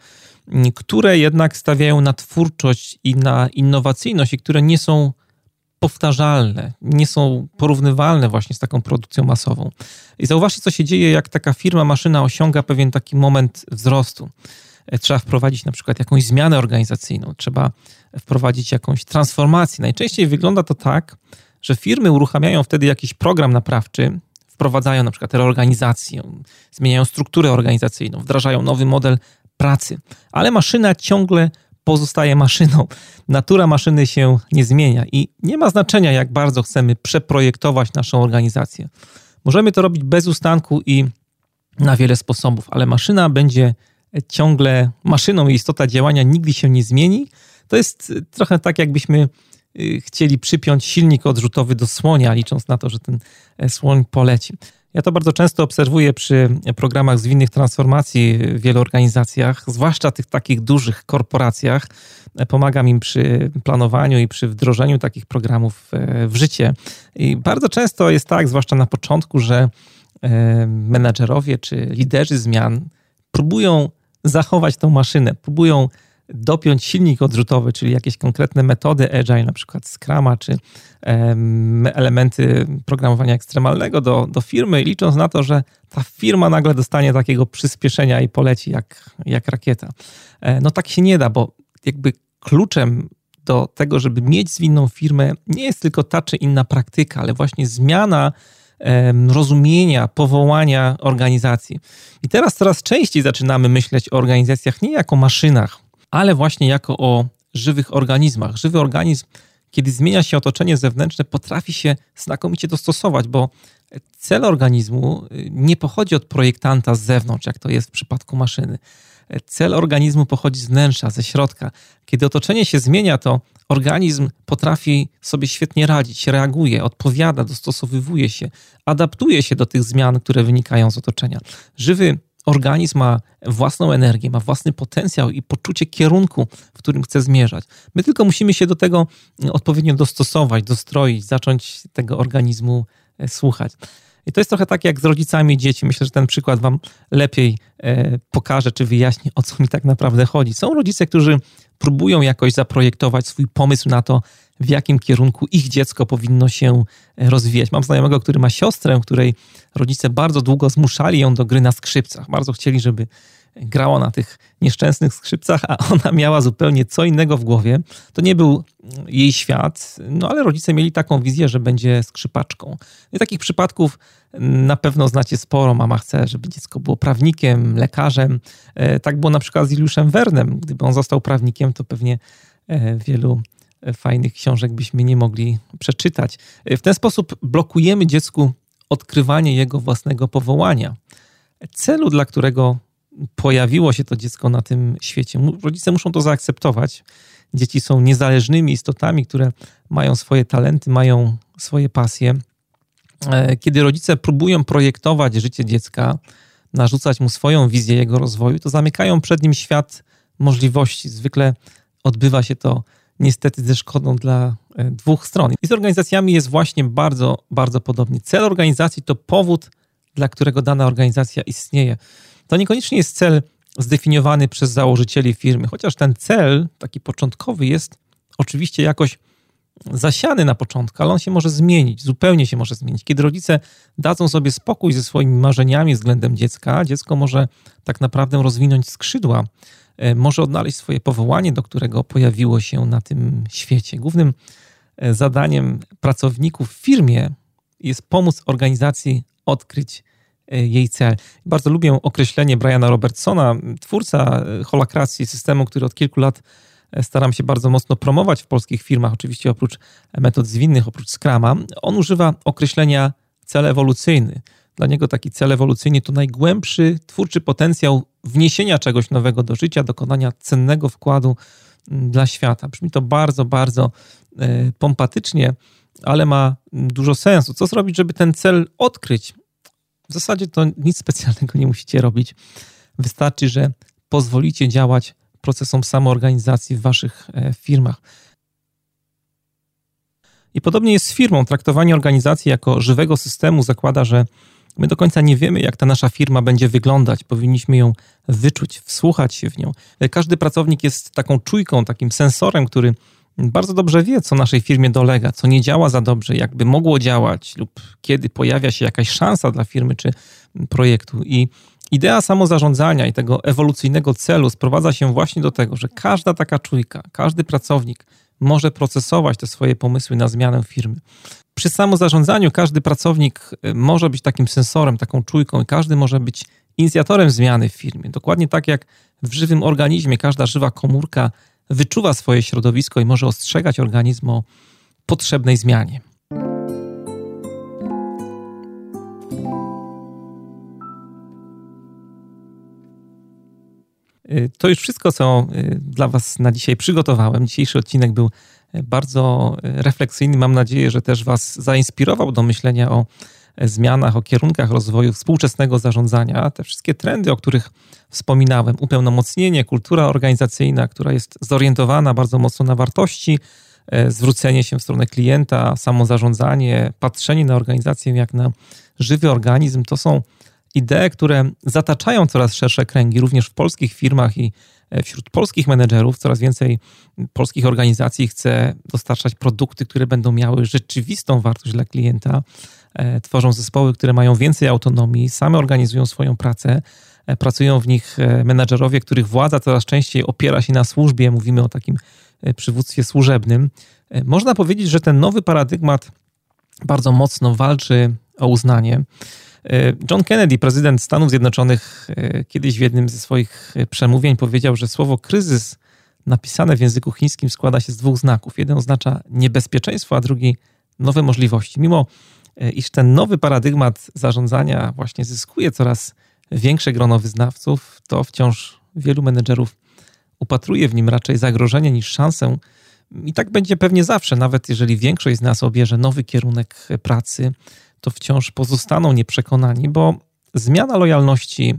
które jednak stawiają na twórczość i na innowacyjność i które nie są powtarzalne, nie są porównywalne właśnie z taką produkcją masową. I zauważcie, co się dzieje, jak taka firma, maszyna osiąga pewien taki moment wzrostu. E, trzeba wprowadzić na przykład jakąś zmianę organizacyjną, trzeba wprowadzić jakąś transformację. Najczęściej wygląda to tak, że firmy uruchamiają wtedy jakiś program naprawczy, wprowadzają na przykład reorganizację, zmieniają strukturę organizacyjną, wdrażają nowy model pracy, ale maszyna ciągle pozostaje maszyną. Natura maszyny się nie zmienia i nie ma znaczenia, jak bardzo chcemy przeprojektować naszą organizację. Możemy to robić bez ustanku i na wiele sposobów, ale maszyna będzie ciągle maszyną i istota działania nigdy się nie zmieni. To jest trochę tak, jakbyśmy chcieli przypiąć silnik odrzutowy do słonia, licząc na to, że ten e, słoń poleci. Ja to bardzo często obserwuję przy programach zwinnych transformacji w wielu organizacjach, zwłaszcza tych takich dużych korporacjach. E, pomagam im przy planowaniu i przy wdrożeniu takich programów e, w życie. I bardzo często jest tak, zwłaszcza na początku, że menedżerowie czy liderzy zmian próbują zachować tą maszynę, próbują dopiąć silnik odrzutowy, czyli jakieś konkretne metody agile, na przykład Scrama, czy um, elementy programowania ekstremalnego do, do firmy, licząc na to, że ta firma nagle dostanie takiego przyspieszenia i poleci jak, jak rakieta. E, no tak się nie da, bo jakby kluczem do tego, żeby mieć zwinną firmę, nie jest tylko ta czy inna praktyka, ale właśnie zmiana rozumienia, powołania organizacji. I teraz coraz częściej zaczynamy myśleć o organizacjach nie jako maszynach, ale właśnie jako o żywych organizmach. Żywy organizm, kiedy zmienia się otoczenie zewnętrzne, potrafi się znakomicie dostosować, bo cel organizmu y, nie pochodzi od projektanta z zewnątrz, jak to jest w przypadku maszyny. Cel organizmu pochodzi z wnętrza, ze środka. Kiedy otoczenie się zmienia, to organizm potrafi sobie świetnie radzić, reaguje, odpowiada, dostosowywuje się, adaptuje się do tych zmian, które wynikają z otoczenia. Żywy organizm ma własną energię, ma własny potencjał i poczucie kierunku, w którym chce zmierzać. My tylko musimy się do tego odpowiednio dostosować, dostroić, zacząć tego organizmu e, słuchać. I to jest trochę tak jak z rodzicami dzieci. Myślę, że ten przykład wam lepiej e, pokaże, czy wyjaśni, o co mi tak naprawdę chodzi. Są rodzice, którzy próbują jakoś zaprojektować swój pomysł na to, w jakim kierunku ich dziecko powinno się e, rozwijać. Mam znajomego, który ma siostrę, której rodzice bardzo długo zmuszali ją do gry na skrzypcach. Bardzo chcieli, żeby grała na tych nieszczęsnych skrzypcach, a ona miała zupełnie co innego w głowie. To nie był jej świat, no ale rodzice mieli taką wizję, że będzie skrzypaczką. I takich przypadków na pewno znacie sporo. Mama chce, żeby dziecko było prawnikiem, lekarzem. E, tak było na przykład z Juliuszem Wernem. Gdyby on został prawnikiem, to pewnie e, wielu fajnych książek byśmy nie mogli przeczytać. E, w ten sposób blokujemy dziecku odkrywanie jego własnego powołania, celu, dla którego pojawiło się to dziecko na tym świecie. Rodzice muszą to zaakceptować. Dzieci są niezależnymi istotami, które mają swoje talenty, mają swoje pasje. E, kiedy rodzice próbują projektować życie dziecka, narzucać mu swoją wizję jego rozwoju, to zamykają przed nim świat możliwości. Zwykle odbywa się to niestety ze szkodą dla e, dwóch stron. I z organizacjami jest właśnie bardzo, bardzo podobnie. Cel organizacji to powód, dla którego dana organizacja istnieje. To niekoniecznie jest cel zdefiniowany przez założycieli firmy, chociaż ten cel, taki początkowy, jest oczywiście jakoś zasiany na początku, ale on się może zmienić, zupełnie się może zmienić. Kiedy rodzice dadzą sobie spokój ze swoimi marzeniami względem dziecka, dziecko może tak naprawdę rozwinąć skrzydła, e, może odnaleźć swoje powołanie, do którego pojawiło się na tym świecie. Głównym e, zadaniem pracowników w firmie jest pomóc organizacji odkryć jej cel. Bardzo lubię określenie Briana Robertsona, twórca e, holakracji, systemu, który od kilku lat e, staram się bardzo mocno promować w polskich firmach, oczywiście oprócz metod zwinnych, oprócz Scrama. On używa określenia cel ewolucyjny. Dla niego taki cel ewolucyjny to najgłębszy twórczy potencjał wniesienia czegoś nowego do życia, dokonania cennego wkładu dla świata. Brzmi to bardzo, bardzo pompatycznie, ale ma dużo sensu. Co zrobić, żeby ten cel odkryć, w zasadzie to nic specjalnego nie musicie robić. Wystarczy, że pozwolicie działać procesom samoorganizacji w waszych e, firmach. I podobnie jest z firmą. Traktowanie organizacji jako żywego systemu zakłada, że my do końca nie wiemy, jak ta nasza firma będzie wyglądać. Powinniśmy ją wyczuć, wsłuchać się w nią. Każdy pracownik jest taką czujką, takim sensorem, który bardzo dobrze wie, co naszej firmie dolega, co nie działa za dobrze, jakby mogło działać, lub kiedy pojawia się jakaś szansa dla firmy czy projektu. I idea samozarządzania i tego ewolucyjnego celu sprowadza się właśnie do tego, że każda taka czujka, każdy pracownik może procesować te swoje pomysły na zmianę firmy. Przy samozarządzaniu każdy pracownik y, może być takim sensorem, taką czujką i każdy może być inicjatorem zmiany w firmie. Dokładnie tak jak w żywym organizmie każda żywa komórka wyczuwa swoje środowisko i może ostrzegać organizm o potrzebnej zmianie. Y, to już wszystko, co y, dla Was na dzisiaj przygotowałem. Dzisiejszy odcinek był y, bardzo refleksyjny. Mam nadzieję, że też Was zainspirował do myślenia o zmianach, o kierunkach rozwoju współczesnego zarządzania. Te wszystkie trendy, o których wspominałem, upełnomocnienie, kultura organizacyjna, która jest zorientowana bardzo mocno na wartości, e, zwrócenie się w stronę klienta, samozarządzanie, patrzenie na organizację jak na żywy organizm, to są idee, które zataczają coraz szersze kręgi, również w polskich firmach i e, wśród polskich menedżerów. Coraz więcej polskich organizacji chce dostarczać produkty, które będą miały rzeczywistą wartość dla klienta. E, tworzą zespoły, które mają więcej autonomii, same organizują swoją pracę. E, pracują w nich menedżerowie, których władza coraz częściej opiera się na służbie. Mówimy o takim przywództwie służebnym. Można powiedzieć, że ten nowy paradygmat bardzo mocno walczy o uznanie. E, John Kennedy, prezydent Stanów Zjednoczonych, e, kiedyś w jednym ze swoich e, przemówień powiedział, że słowo kryzys napisane w języku chińskim składa się z dwóch znaków. Jeden oznacza niebezpieczeństwo, a drugi nowe możliwości. Mimo iż ten nowy paradygmat zarządzania właśnie zyskuje coraz większe grono wyznawców, to wciąż wielu menedżerów upatruje w nim raczej zagrożenie niż szansę. I tak będzie pewnie zawsze, nawet jeżeli większość z nas obierze nowy kierunek pracy, to wciąż pozostaną nieprzekonani, bo zmiana lojalności,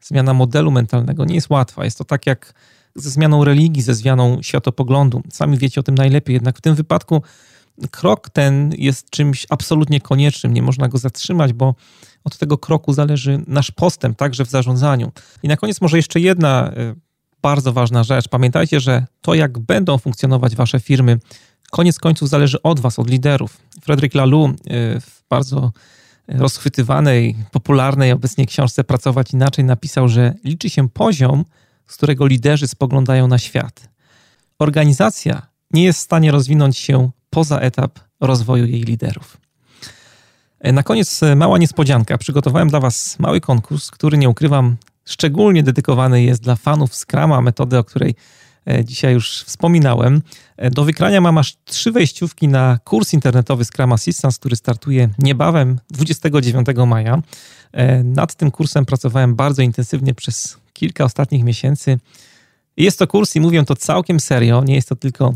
zmiana modelu mentalnego nie jest łatwa. Jest to tak jak ze zmianą religii, ze zmianą światopoglądu. Sami wiecie o tym najlepiej, jednak w tym wypadku krok ten jest czymś absolutnie koniecznym. Nie można go zatrzymać, bo od tego kroku zależy nasz postęp, także w zarządzaniu. I na koniec może jeszcze jedna e, bardzo ważna rzecz. Pamiętajcie, że to, jak będą funkcjonować wasze firmy, koniec końców zależy od was, od liderów. Frederick Laloux e, w bardzo rozchwytywanej, popularnej obecnie książce Pracować Inaczej napisał, że liczy się poziom, z którego liderzy spoglądają na świat. Organizacja nie jest w stanie rozwinąć się poza etap rozwoju jej liderów. E, na koniec e, mała niespodzianka. Przygotowałem dla Was mały konkurs, który nie ukrywam, szczególnie dedykowany jest dla fanów Scrama, metody, o której E, dzisiaj już wspominałem. Do wykrania mam aż trzy wejściówki na kurs internetowy Scrum Assistance, który startuje niebawem 29 maja. Nad tym kursem pracowałem bardzo intensywnie przez kilka ostatnich miesięcy. Jest to kurs i mówię to całkiem serio, nie jest to tylko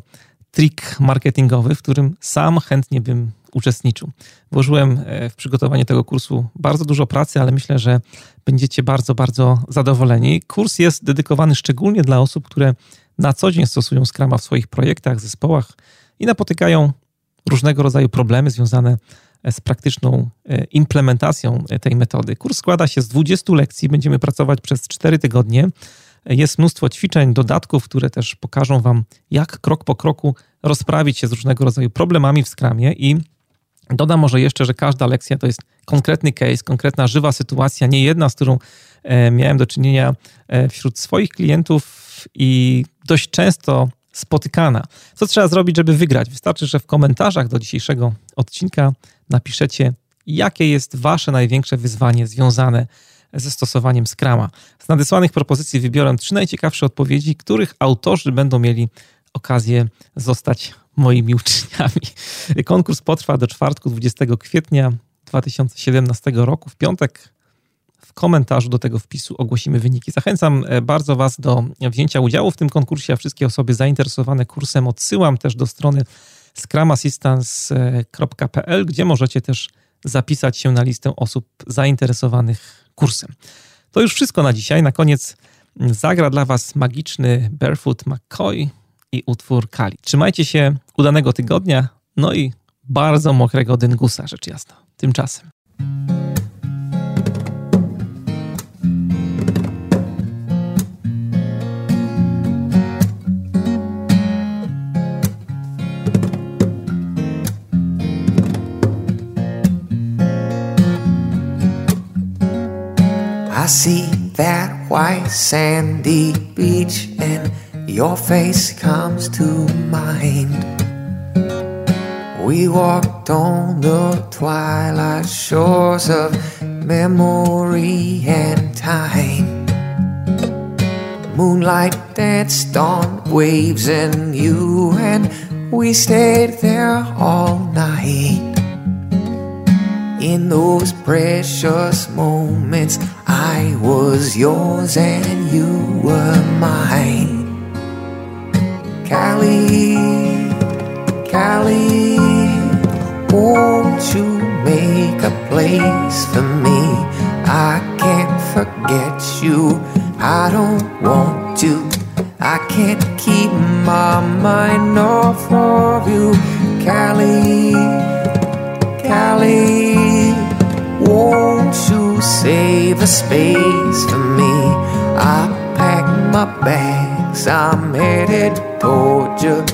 trik marketingowy, w którym sam chętnie bym uczestniczył. Włożyłem w przygotowanie tego kursu bardzo dużo pracy, ale myślę, że będziecie bardzo, bardzo zadowoleni. Kurs jest dedykowany szczególnie dla osób, które na co dzień stosują Scrama w swoich projektach, zespołach i napotykają różnego rodzaju problemy związane z praktyczną e, implementacją tej metody. Kurs składa się z 20 lekcji, będziemy pracować przez 4 tygodnie. Jest mnóstwo ćwiczeń, dodatków, które też pokażą Wam, jak krok po kroku rozprawić się z różnego rodzaju problemami w Scrumie i dodam może jeszcze, że każda lekcja to jest konkretny case, konkretna żywa sytuacja, nie jedna, z którą e, miałem do czynienia e, wśród swoich klientów i dość często spotykana. Co trzeba zrobić, żeby wygrać? Wystarczy, że w komentarzach do dzisiejszego odcinka napiszecie, jakie jest Wasze największe wyzwanie związane ze stosowaniem Scrama. Z nadesłanych propozycji wybiorę trzy najciekawsze odpowiedzi, których autorzy będą mieli okazję zostać moimi uczniami. Konkurs potrwa do czwartku 20 kwietnia 2017 roku. W piątek w komentarzu do tego wpisu ogłosimy wyniki. Zachęcam e, bardzo Was do wzięcia udziału w tym konkursie, a wszystkie osoby zainteresowane kursem odsyłam też do strony scramassistance.pl, gdzie możecie też zapisać się na listę osób zainteresowanych kursem. To już wszystko na dzisiaj. Na koniec zagra dla Was magiczny Barefoot McCoy i utwór Kali. Trzymajcie się udanego tygodnia, no i bardzo mokrego dyngusa, rzecz jasna. Tymczasem. See that white sandy beach and your face comes to mind. We walked on the twilight shores of memory and time. Moonlight danced on waves and you and we stayed there all night. In those precious moments, I was yours and you were mine. Callie, Callie, won't you make a place for me? I can't forget you, I don't want to. I can't keep my mind off of you, Callie, Callie. Won't you save a space for me. I pack my bags, I'm headed toward you.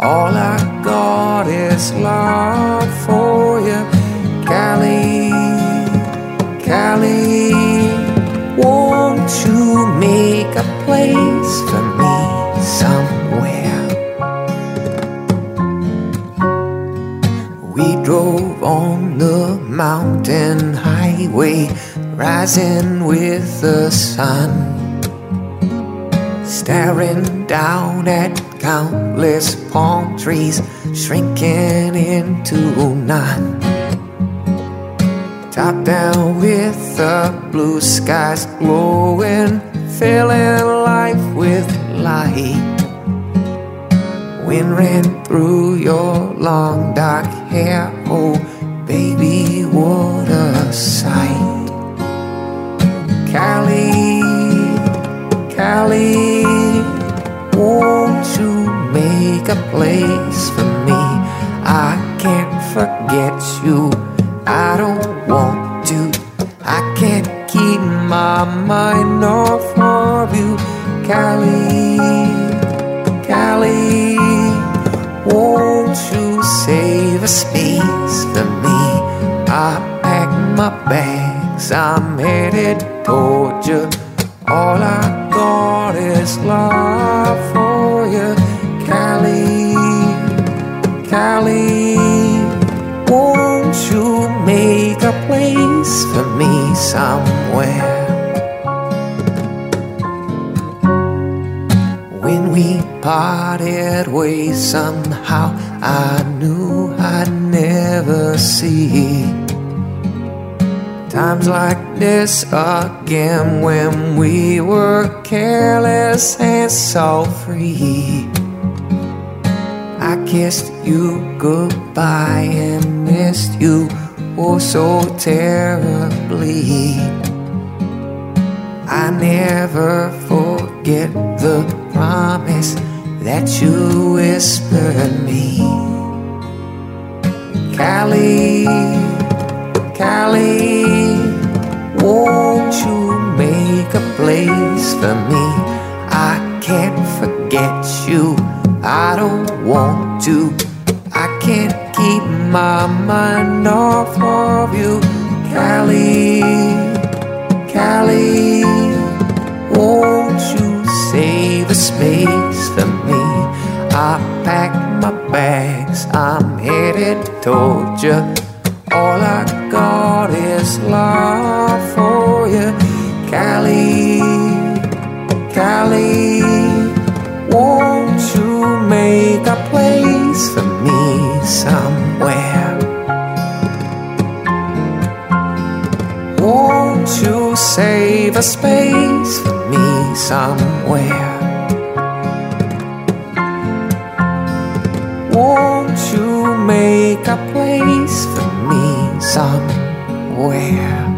All I got is love for you, Cali, Cali. Won't you make a place on the mountain highway, rising with the sun, staring down at countless palm trees, shrinking into none. Top down with the blue skies glowing, filling life with light. Wind ran through your long dark hair, oh baby, what a sight. Cali, Cali, won't you make a place for me? I can't forget you, I don't want to. I can't keep my mind off of you, Cali, space for me? I pack my bags, I'm headed toward you. All I got is love for you, Cali, Cali. Won't you make a place for me somewhere? When we parted ways, somehow I knew I'd never see times like this again when we were careless and so free. I kissed you goodbye and missed you oh so terribly. I never forget the promise that you whispered me. Cali, Cali, won't you make a place for me? I can't forget you, I don't want to. I can't keep my mind off of you, Cali, Cali. Won't you save a space for me? I pack my bags, I'm headed toward you. All I got is love for you, Cali, Cali. Won't you make a place for me somewhere? Won't you save a space for me somewhere? Won't you make a place for me somewhere?